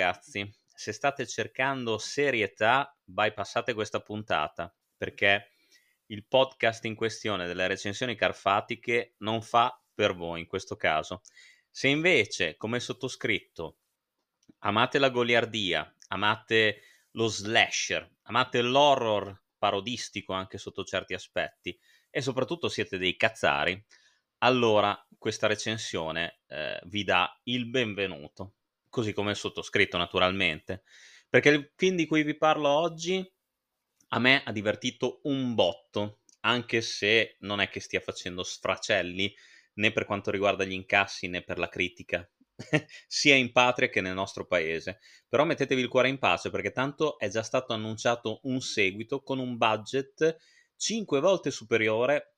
Ragazzi. Se state cercando serietà, bypassate questa puntata, perché il podcast in questione delle recensioni carfatiche non fa per voi in questo caso. Se invece, come sottoscritto, amate la goliardia, amate lo slasher, amate l'horror parodistico anche sotto certi aspetti e soprattutto siete dei cazzari, allora questa recensione eh, vi dà il benvenuto, così come il sottoscritto naturalmente, perché il film di cui vi parlo oggi a me ha divertito un botto, anche se non è che stia facendo sfracelli né per quanto riguarda gli incassi né per la critica, sia in patria che nel nostro paese. Però mettetevi il cuore in pace perché tanto è già stato annunciato un seguito con un budget 5 volte superiore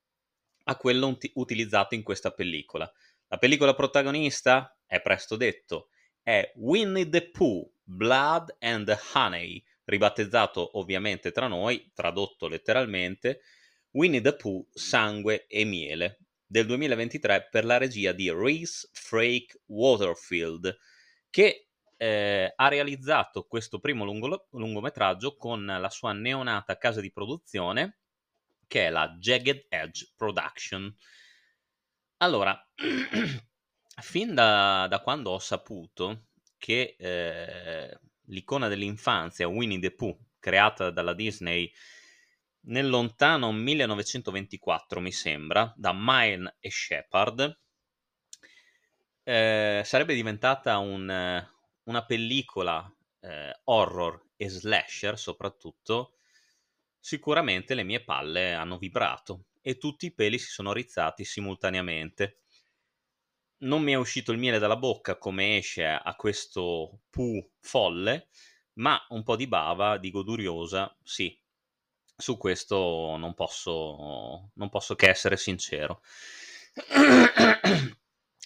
a quello ut- utilizzato in questa pellicola. La pellicola protagonista, è presto detto, è Winnie the Pooh, Blood and Honey, ribattezzato ovviamente tra noi, tradotto letteralmente, Winnie the Pooh, Sangue e Miele, del 2023 per la regia di Reese Frake Waterfield, che eh, ha realizzato questo primo lungo, lungometraggio con la sua neonata casa di produzione, che è la Jagged Edge Production. Allora, fin da, da, quando ho saputo che eh, l'icona dell'infanzia, Winnie the Pooh, creata dalla Disney nel lontano 1924, mi sembra, da Mine e Shepard, eh, sarebbe diventata un, una pellicola eh, horror e slasher soprattutto, sicuramente le mie palle hanno vibrato e tutti i peli si sono rizzati simultaneamente. Non mi è uscito il miele dalla bocca come esce a questo Pooh folle, ma un po' di bava, di goduriosa, sì, su questo non posso, non posso che essere sincero.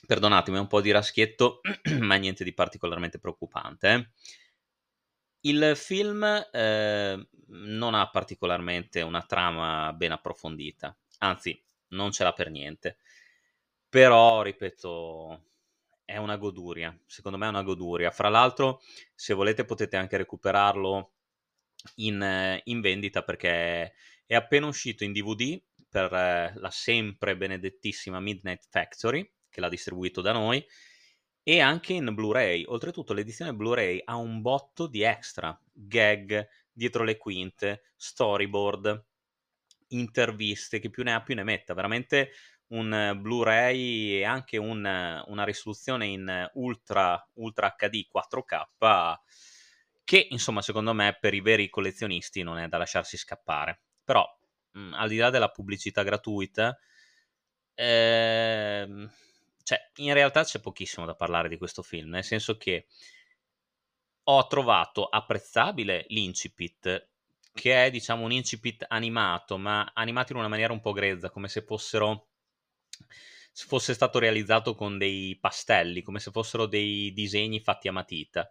Perdonatemi, un po' di raschietto, ma niente di particolarmente preoccupante. Eh. Il film eh, non ha particolarmente una trama ben approfondita, anzi, non ce l'ha per niente. Però, ripeto, è una goduria. Secondo me è una goduria. Fra l'altro, se volete potete anche recuperarlo in, in vendita perché è appena uscito in DVD per eh, la sempre benedettissima Midnight Factory, che l'ha distribuito da noi, e anche in Blu-ray. Oltretutto l'edizione Blu-ray ha un botto di extra, gag, dietro le quinte, storyboard, interviste, che più ne ha più ne metta. Veramente un Blu-ray e anche un, una risoluzione in Ultra, Ultra HD 4K che insomma secondo me per i veri collezionisti non è da lasciarsi scappare. Però mh, mhmm, al di là della pubblicità gratuita, ehm, cioè, in realtà c'è pochissimo da parlare di questo film, nel senso che ho trovato apprezzabile l'incipit, che è diciamo un incipit animato, ma animato in una maniera un po' grezza, come se fossero se fosse stato realizzato con dei pastelli, come se fossero dei disegni fatti a matita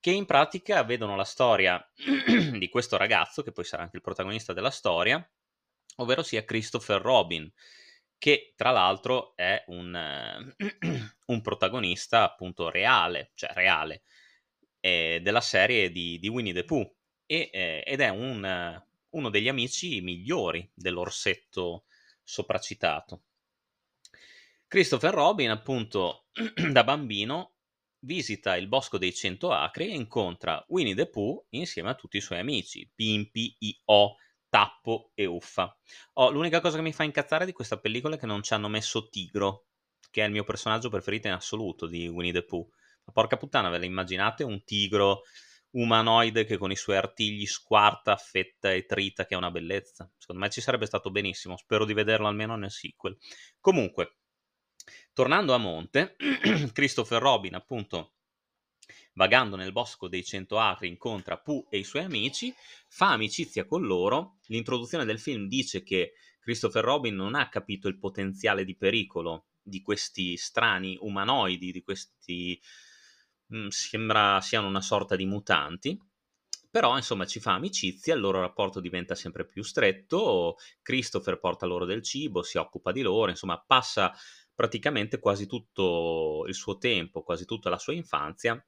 che in pratica vedono la storia di questo ragazzo, che poi sarà anche il protagonista della storia, ovvero sia Christopher Robin, che tra l'altro è un, un protagonista appunto reale, cioè reale, eh, della serie di, di, Winnie the Pooh, e, eh, ed è un, uno degli amici migliori dell'orsetto sopracitato. Christopher Robin, appunto, da bambino visita il bosco dei cento acri e incontra Winnie the Pooh insieme a tutti i suoi amici, Pimpi, I.O., Tappo e Uffa. Oh, l'unica cosa che mi fa incazzare di questa pellicola è che non ci hanno messo Tigro, che è il mio personaggio preferito in assoluto di Winnie the Pooh. Ma porca puttana, ve la immaginate un tigro umanoide che con i suoi artigli squarta, affetta e trita, che è una bellezza. Secondo me ci sarebbe stato benissimo, spero di vederlo almeno nel sequel. Comunque, Tornando a monte, Christopher Robin, appunto, vagando nel bosco dei cento acri, incontra Pooh e i suoi amici, fa amicizia con loro. L'introduzione del film dice che Christopher Robin non ha capito il potenziale di pericolo di questi strani umanoidi, di questi mm, sembra siano una sorta di mutanti. Però, insomma, ci fa amicizia, il loro rapporto diventa sempre più stretto. Christopher porta loro del cibo, si occupa di loro, insomma, passa praticamente quasi tutto il suo tempo, quasi tutta la sua infanzia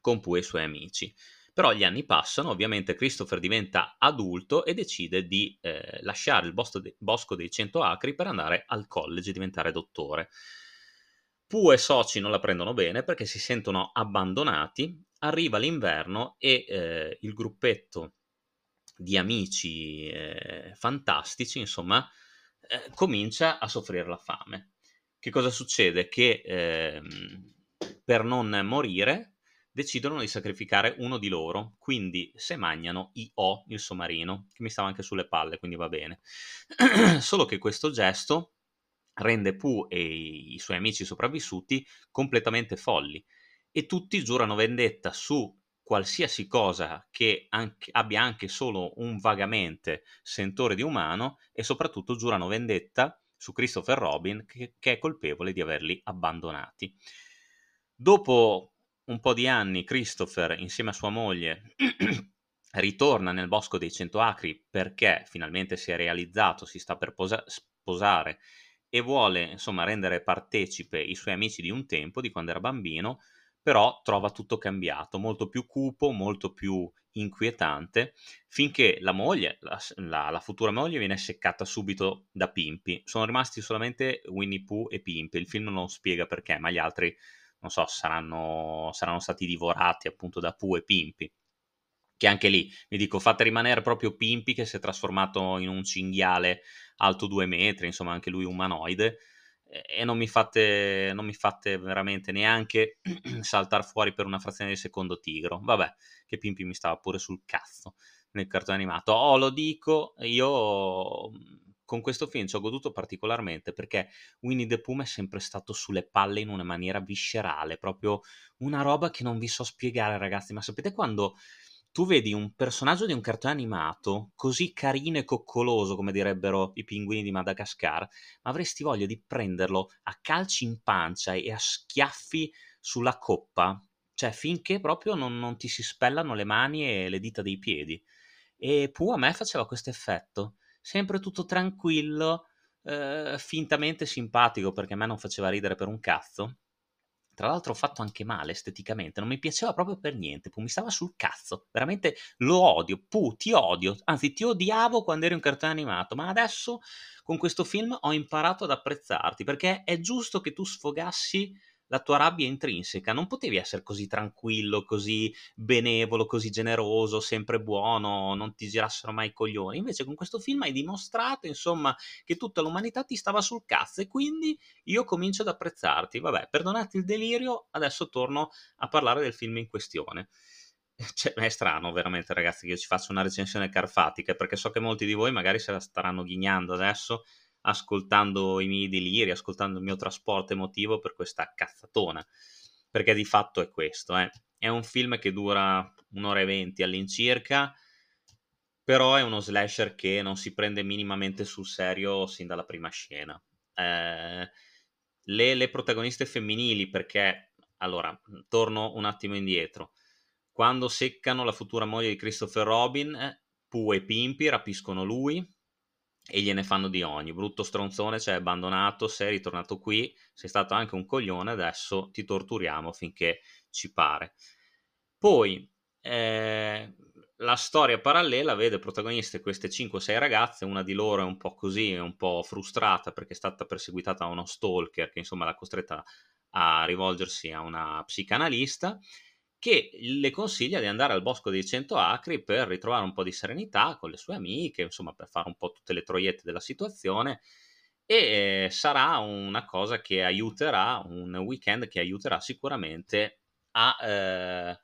con Pooh e i suoi amici. Però gli anni passano, ovviamente Christopher diventa adulto e decide di eh, lasciare il de- bosco dei cento acri per andare al college e diventare dottore. Pooh e Soci non la prendono bene perché si sentono abbandonati. Arriva l'inverno e eh, il gruppetto di amici eh, fantastici, insomma, eh, comincia a soffrire la fame. Che cosa succede? Che ehm, per non morire decidono di sacrificare uno di loro, quindi se mangiano I.O., il sommarino, che mi stava anche sulle palle, quindi va bene. Solo che questo gesto rende Pooh e i suoi amici sopravvissuti completamente folli e tutti giurano vendetta su qualsiasi cosa che anche, abbia anche solo un vagamente sentore di umano e soprattutto giurano vendetta su Christopher Robin che, che è colpevole di averli abbandonati. Dopo un po' di anni Christopher, insieme a sua moglie, ritorna nel bosco dei cento acri perché finalmente si è realizzato, si sta per posa- sposare e vuole insomma rendere partecipe i suoi amici di un tempo, di quando era bambino, però trova tutto cambiato, molto più cupo, molto più inquietante, finché la moglie, la, la, la, futura moglie, viene seccata subito da Pimpi. Sono rimasti solamente Winnie Pooh e Pimpi. Il film non spiega perché, ma gli altri non so, saranno, saranno stati divorati appunto da Pooh e Pimpi. Che anche lì, mi dico, fate rimanere proprio Pimpi che si è trasformato in un cinghiale alto due metri, insomma anche lui umanoide, e non mi fate, non mi fate veramente neanche saltare fuori per una frazione di secondo tigro. Vabbè, che Pimpi mi stava pure sul cazzo nel cartone animato. Oh, lo dico, io con questo film ci ho goduto particolarmente perché Winnie the Pooh è sempre stato sulle palle in una maniera viscerale, proprio una roba che non vi so spiegare ragazzi, ma sapete quando tu vedi un personaggio di un cartone animato così carino e coccoloso come direbbero i pinguini di Madagascar, ma avresti voglia di prenderlo a calci in pancia e a schiaffi sulla coppa, cioè finché proprio non, non ti si spellano le mani e le dita dei piedi. E Pooh a me faceva questo effetto sempre tutto tranquillo, eh, fintamente simpatico perché a me non faceva ridere per un cazzo. Tra l'altro fatto anche male esteticamente, non mi piaceva proprio per niente, mi stava sul cazzo, veramente lo odio, Puh, ti odio, anzi ti odiavo quando eri un cartone animato, ma adesso con questo film ho imparato ad apprezzarti, perché è giusto che tu sfogassi la tua rabbia intrinseca, non potevi essere così tranquillo, così benevolo, così generoso, sempre buono, non ti girassero mai i coglioni. Invece con questo film hai dimostrato, insomma, che tutta l'umanità ti stava sul cazzo e quindi io comincio ad apprezzarti. Vabbè, perdonate il delirio, adesso torno a parlare del film in questione. Cioè, è strano veramente ragazzi che io ci faccia una recensione carfatica perché so che molti di voi magari se la staranno ghignando adesso ascoltando i miei deliri, ascoltando il mio trasporto emotivo per questa cazzatona. Perché di fatto è questo, eh. È un film che dura un'ora e venti all'incirca, però è uno slasher che non si prende minimamente sul serio sin dalla prima scena. Eh, le, le protagoniste femminili, perché, allora, torno un attimo indietro. Quando seccano la futura moglie di Christopher Robin, eh, Pooh e Pimpi rapiscono lui, e gliene fanno di ogni. Brutto stronzone, cioè abbandonato, sei ritornato qui, sei stato anche un coglione, adesso ti torturiamo finché ci pare. Poi eh, la storia parallela vede protagoniste queste 5-6 ragazze, una di loro è un po' così, è un po' frustrata perché è stata perseguitata da uno stalker che insomma l'ha costretta a rivolgersi a una psicanalista che le consiglia di andare al bosco dei cento acri per ritrovare un po' di serenità con le sue amiche, insomma per fare un po' tutte le troiette della situazione e eh, sarà una cosa che aiuterà, un weekend che aiuterà sicuramente a eh,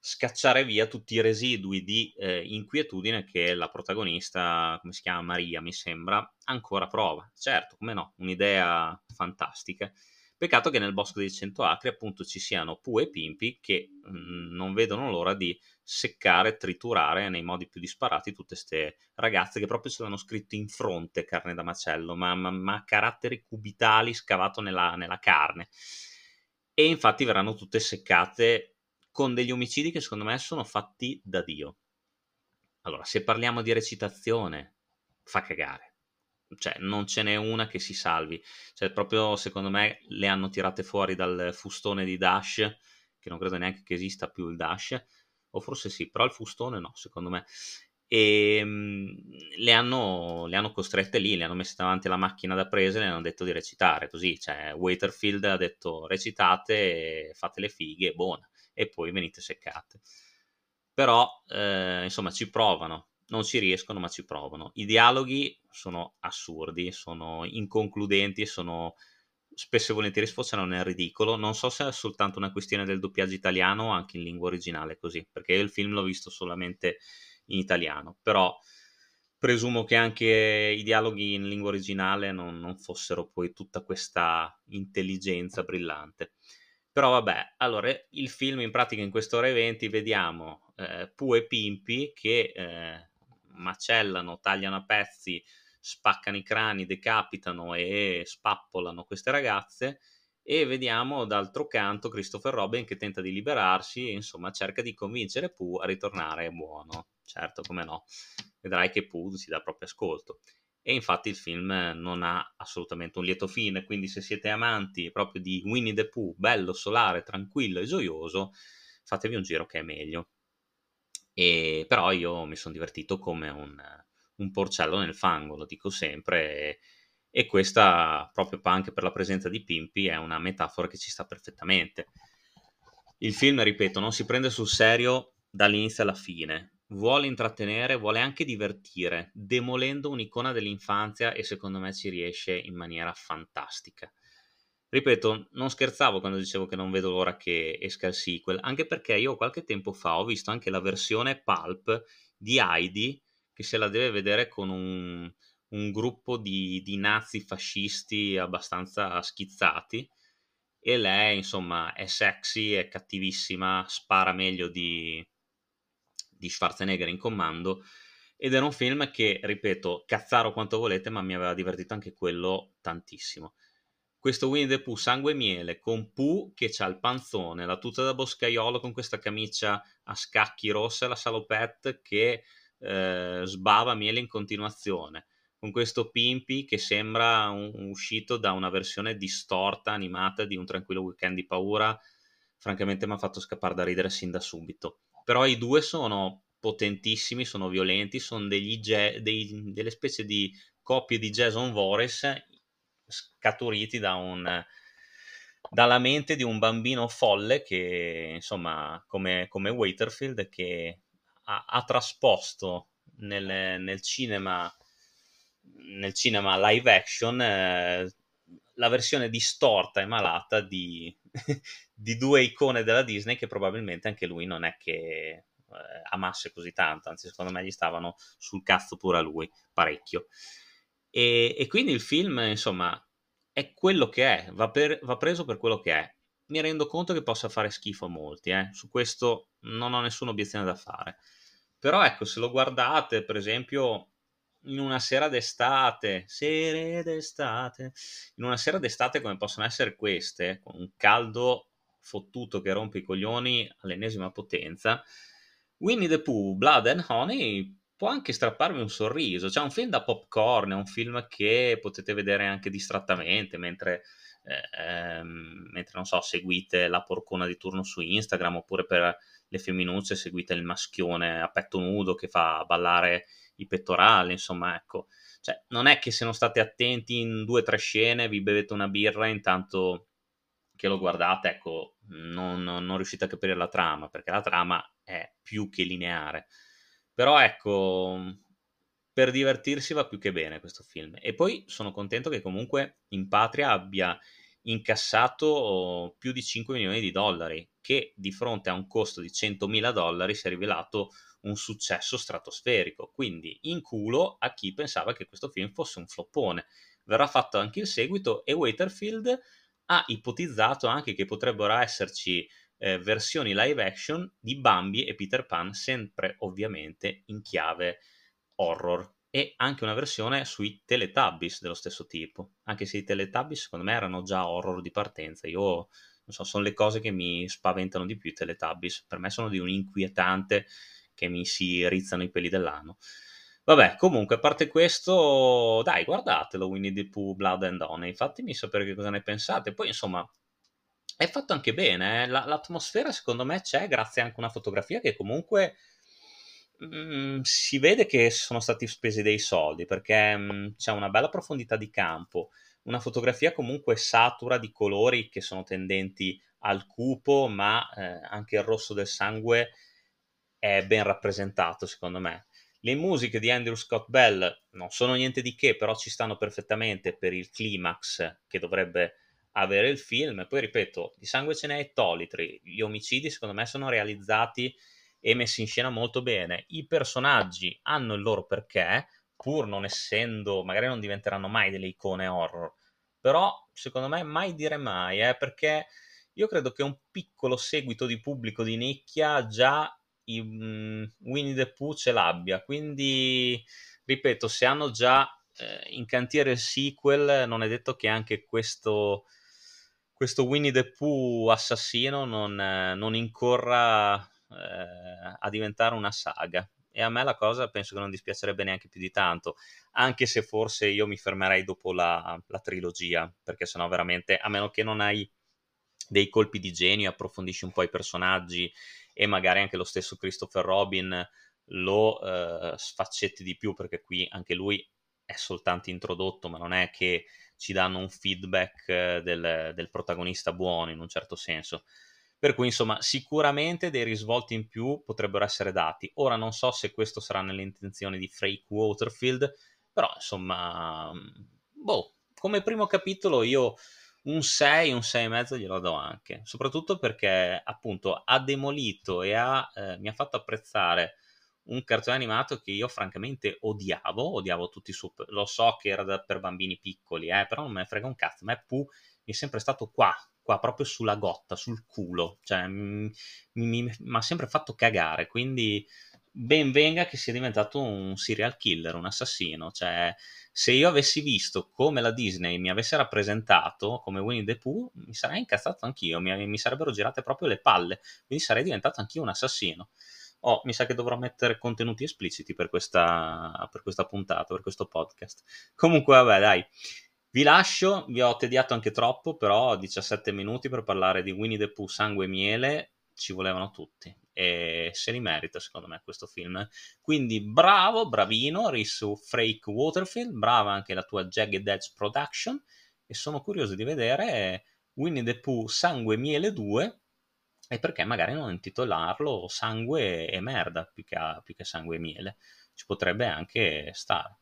scacciare via tutti i residui di eh, inquietudine che la protagonista, come si chiama Maria mi sembra, ancora prova. Certo, come no, un'idea fantastica. Peccato che nel bosco dei cento acri appunto ci siano Pooh e Pimpi che mh, mm, non vedono l'ora di seccare, triturare nei modi più disparati tutte queste ragazze che proprio ce l'hanno scritto in fronte carne da macello, ma, ma, ma caratteri cubitali scavato nella, nella carne. E infatti verranno tutte seccate con degli omicidi che secondo me sono fatti da Dio. Allora, se parliamo di recitazione, fa cagare. Cioè non ce n'è una che si salvi. Cioè, proprio secondo me le hanno tirate fuori dal fustone di Dash, che non credo neanche che esista più il Dash, o forse sì, però il fustone no, secondo me. E mh, le, hanno, le hanno costrette lì, le hanno messe davanti alla macchina da presa e le hanno detto di recitare così. Cioè, Waterfield ha detto recitate, fate le fighe, buona, e poi venite seccate. Però, eh, insomma, ci provano non ci riescono, ma ci provano. I dialoghi sono assurdi, sono inconcludenti, sono spesso e volentieri sfociano nel ridicolo. Non so se è soltanto una questione del doppiaggio italiano o anche in lingua originale così, perché io il film l'ho visto solamente in italiano, però presumo che anche i dialoghi in lingua originale non, non fossero poi tutta questa intelligenza brillante. Però vabbè, allora il film in pratica in quest'ora e 20 vediamo eh, e Pimpi che eh, macellano, tagliano a pezzi, spaccano i crani, decapitano e spappolano queste ragazze e vediamo d'altro canto Christopher Robin che tenta di liberarsi e insomma cerca di convincere Pooh a ritornare buono. Certo, come no. Vedrai che Pooh si dà proprio ascolto. E infatti il film non ha assolutamente un lieto fine, quindi se siete amanti proprio di Winnie the Pooh, bello, solare, tranquillo e gioioso, fatevi un giro che è meglio. E, però io mi sono divertito come un, un, porcello nel fango, lo dico sempre, e, e questa, proprio anche per la presenza di Pimpi, è una metafora che ci sta perfettamente. Il film, ripeto, non si prende sul serio dall'inizio alla fine, vuole intrattenere, vuole anche divertire, demolendo un'icona dell'infanzia e secondo me ci riesce in maniera fantastica ripeto, non scherzavo quando dicevo che non vedo l'ora che esca il sequel, anche perché io qualche tempo fa ho visto anche la versione pulp di Heidi che se la deve vedere con un, un gruppo di, di nazi fascisti abbastanza schizzati e lei insomma è sexy, è cattivissima, spara meglio di, di Schwarzenegger in comando ed era un film che, ripeto, cazzaro quanto volete, ma mi aveva divertito anche quello tantissimo questo Winnie the Pooh sangue e miele con Pooh che ha il panzone, la tuta da boscaiolo con questa camicia a scacchi rossa e la salopette che eh, sbava miele in continuazione. Con questo Pimpi che sembra un, uscito da una versione distorta animata di un tranquillo weekend di paura. Francamente mi ha fatto scappare da ridere sin da subito. Però i due sono potentissimi, sono violenti, sono degli, dei, delle specie di coppie di Jason Voorhees scaturiti da un, dalla mente di un bambino folle che, insomma, come, come Waterfield, che ha, ha trasposto nel, nel, cinema, nel cinema live action eh, la versione distorta e malata di, di, due icone della Disney che probabilmente anche lui non è che eh, amasse così tanto, anzi secondo me gli stavano sul cazzo pure a lui, parecchio. E, e quindi il film, insomma, è quello che è, va, per, va, preso per quello che è. Mi rendo conto che possa fare schifo a molti, eh? su questo non ho nessuna obiezione da fare. Però ecco, se lo guardate, per esempio, in una sera d'estate, sere d'estate, in una sera d'estate come possono essere queste, con un caldo fottuto che rompe i coglioni all'ennesima potenza, Winnie the Pooh, Blood and Honey può anche strapparvi un sorriso. C'è un film da popcorn, è un film che potete vedere anche distrattamente mentre, eh, mentre, non so, seguite la porcona di turno su Instagram oppure per le femminucce seguite il maschione a petto nudo che fa ballare i pettorali, insomma, ecco. Cioè, non è che se non state attenti in due o tre scene vi bevete una birra intanto che lo guardate, ecco, non, non riuscite a capire la trama, perché la trama è più che lineare però ecco, per divertirsi va più che bene questo film. E poi sono contento che comunque in patria abbia incassato più di 5 milioni di dollari, che di fronte a un costo di 100 mila dollari si è rivelato un successo stratosferico. Quindi in culo a chi pensava che questo film fosse un floppone. Verrà fatto anche il seguito e Waterfield ha ipotizzato anche che potrebbero esserci eh, versioni live action di Bambi e Peter Pan, sempre ovviamente in chiave horror. E anche una versione sui Teletubbies dello stesso tipo, anche se i Teletubbies secondo me erano già horror di partenza. Io non so, sono le cose che mi spaventano di più i Teletubbies. Per me sono di un inquietante che mi si rizzano i peli dell'anno. Vabbè, comunque, a parte questo, dai, guardatelo Winnie the Pooh, Blood and Honey, fatemi sapere che cosa ne pensate. Poi, insomma, è fatto anche bene, eh? l'atmosfera secondo me c'è grazie anche a una fotografia che comunque mh, mm, si vede che sono stati spesi dei soldi perché mh, mm, c'è una bella profondità di campo, una fotografia comunque satura di colori che sono tendenti al cupo, ma eh, anche il rosso del sangue è ben rappresentato secondo me. Le musiche di Andrew Scott Bell non sono niente di che, però ci stanno perfettamente per il climax che dovrebbe avere il film. Poi ripeto, di sangue ce n'è tolitri. Gli omicidi, secondo me, sono realizzati e messi in scena molto bene. I personaggi hanno il loro perché, pur non essendo, magari non diventeranno mai delle icone horror. Però, secondo me, mai dire mai, eh, perché io credo che un piccolo seguito di pubblico di nicchia già i, um, Winnie the Pooh ce l'abbia. Quindi, ripeto, se hanno già eh, in cantiere il sequel, non è detto che anche questo, questo Winnie the Pooh assassino non, eh, non incorra eh, a diventare una saga. E a me la cosa penso che non dispiacerebbe neanche più di tanto, anche se forse io mi fermerei dopo la, la trilogia, perché sennò veramente, a meno che non hai dei colpi di genio, approfondisci un po' i personaggi e magari anche lo stesso Christopher Robin lo eh, sfaccetti di più perché qui anche lui è soltanto introdotto ma non è che ci danno un feedback eh, del, del protagonista buono in un certo senso. Per cui insomma sicuramente dei risvolti in più potrebbero essere dati. Ora non so se questo sarà nelle intenzioni di Frake Waterfield però insomma boh come primo capitolo io un 6, un 6,5 glielo do anche, soprattutto perché appunto ha demolito e ha, eh, mi ha fatto apprezzare un cartone animato che io francamente odiavo, odiavo tutti i suoi, lo so che era per bambini piccoli, eh, però non me ne frega un cazzo, ma Pooh mi è sempre stato qua, qua proprio sulla gotta, sul culo, cioè mi, mi ha sempre fatto cagare, quindi ben venga che sia diventato un serial killer, un assassino. Cioè, se io avessi visto come la Disney mi avesse rappresentato come Winnie the Pooh, mi sarei incazzato anch'io, mi, mi sarebbero girate proprio le palle, quindi sarei diventato anch'io un assassino. Oh, mi sa che dovrò mettere contenuti espliciti per questa, per questa puntata, per questo podcast. Comunque, vabbè, dai. Vi lascio, vi ho tediato anche troppo, però 17 minuti per parlare di Winnie the Pooh, sangue e miele ci volevano tutti e se li merita secondo me questo film. Quindi bravo, bravino, Risu Frake Waterfield, brava anche la tua Jagged Edge Production e sono curioso di vedere Winnie the Pooh Sangue Miele 2 e perché magari non intitolarlo Sangue e Merda più che, più che Sangue e Miele. Ci potrebbe anche stare.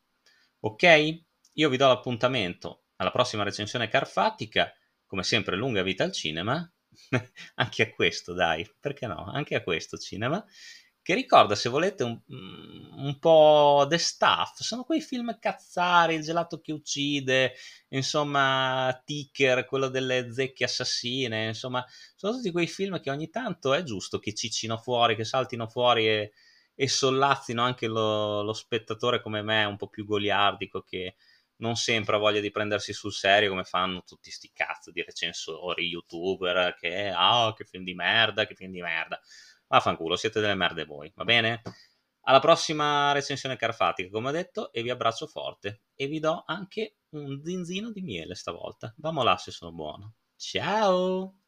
Ok? Io vi do l'appuntamento alla prossima recensione carfatica. Come sempre, lunga vita al cinema anche a questo, dai, perché no? Anche a questo cinema. Che ricorda, se volete, un, un po' The Stuff. Sono quei film cazzari, il gelato che uccide, insomma, Ticker, quello delle zecche assassine. Insomma, sono tutti quei film che ogni tanto è giusto che ciccino fuori, che saltino fuori e, e sollazzino anche lo, lo spettatore come me, un po' più goliardico che non sempre ha voglia di prendersi sul serio come fanno tutti sti cazzo di recensori, youtuber, che ah, oh, che film di merda, che film di merda. Vaffanculo, siete delle merde voi, va bene? Alla prossima recensione carfatica, come ho detto, e vi abbraccio forte. E vi do anche un zinzino di miele stavolta. Vamo là se sono buono. Ciao!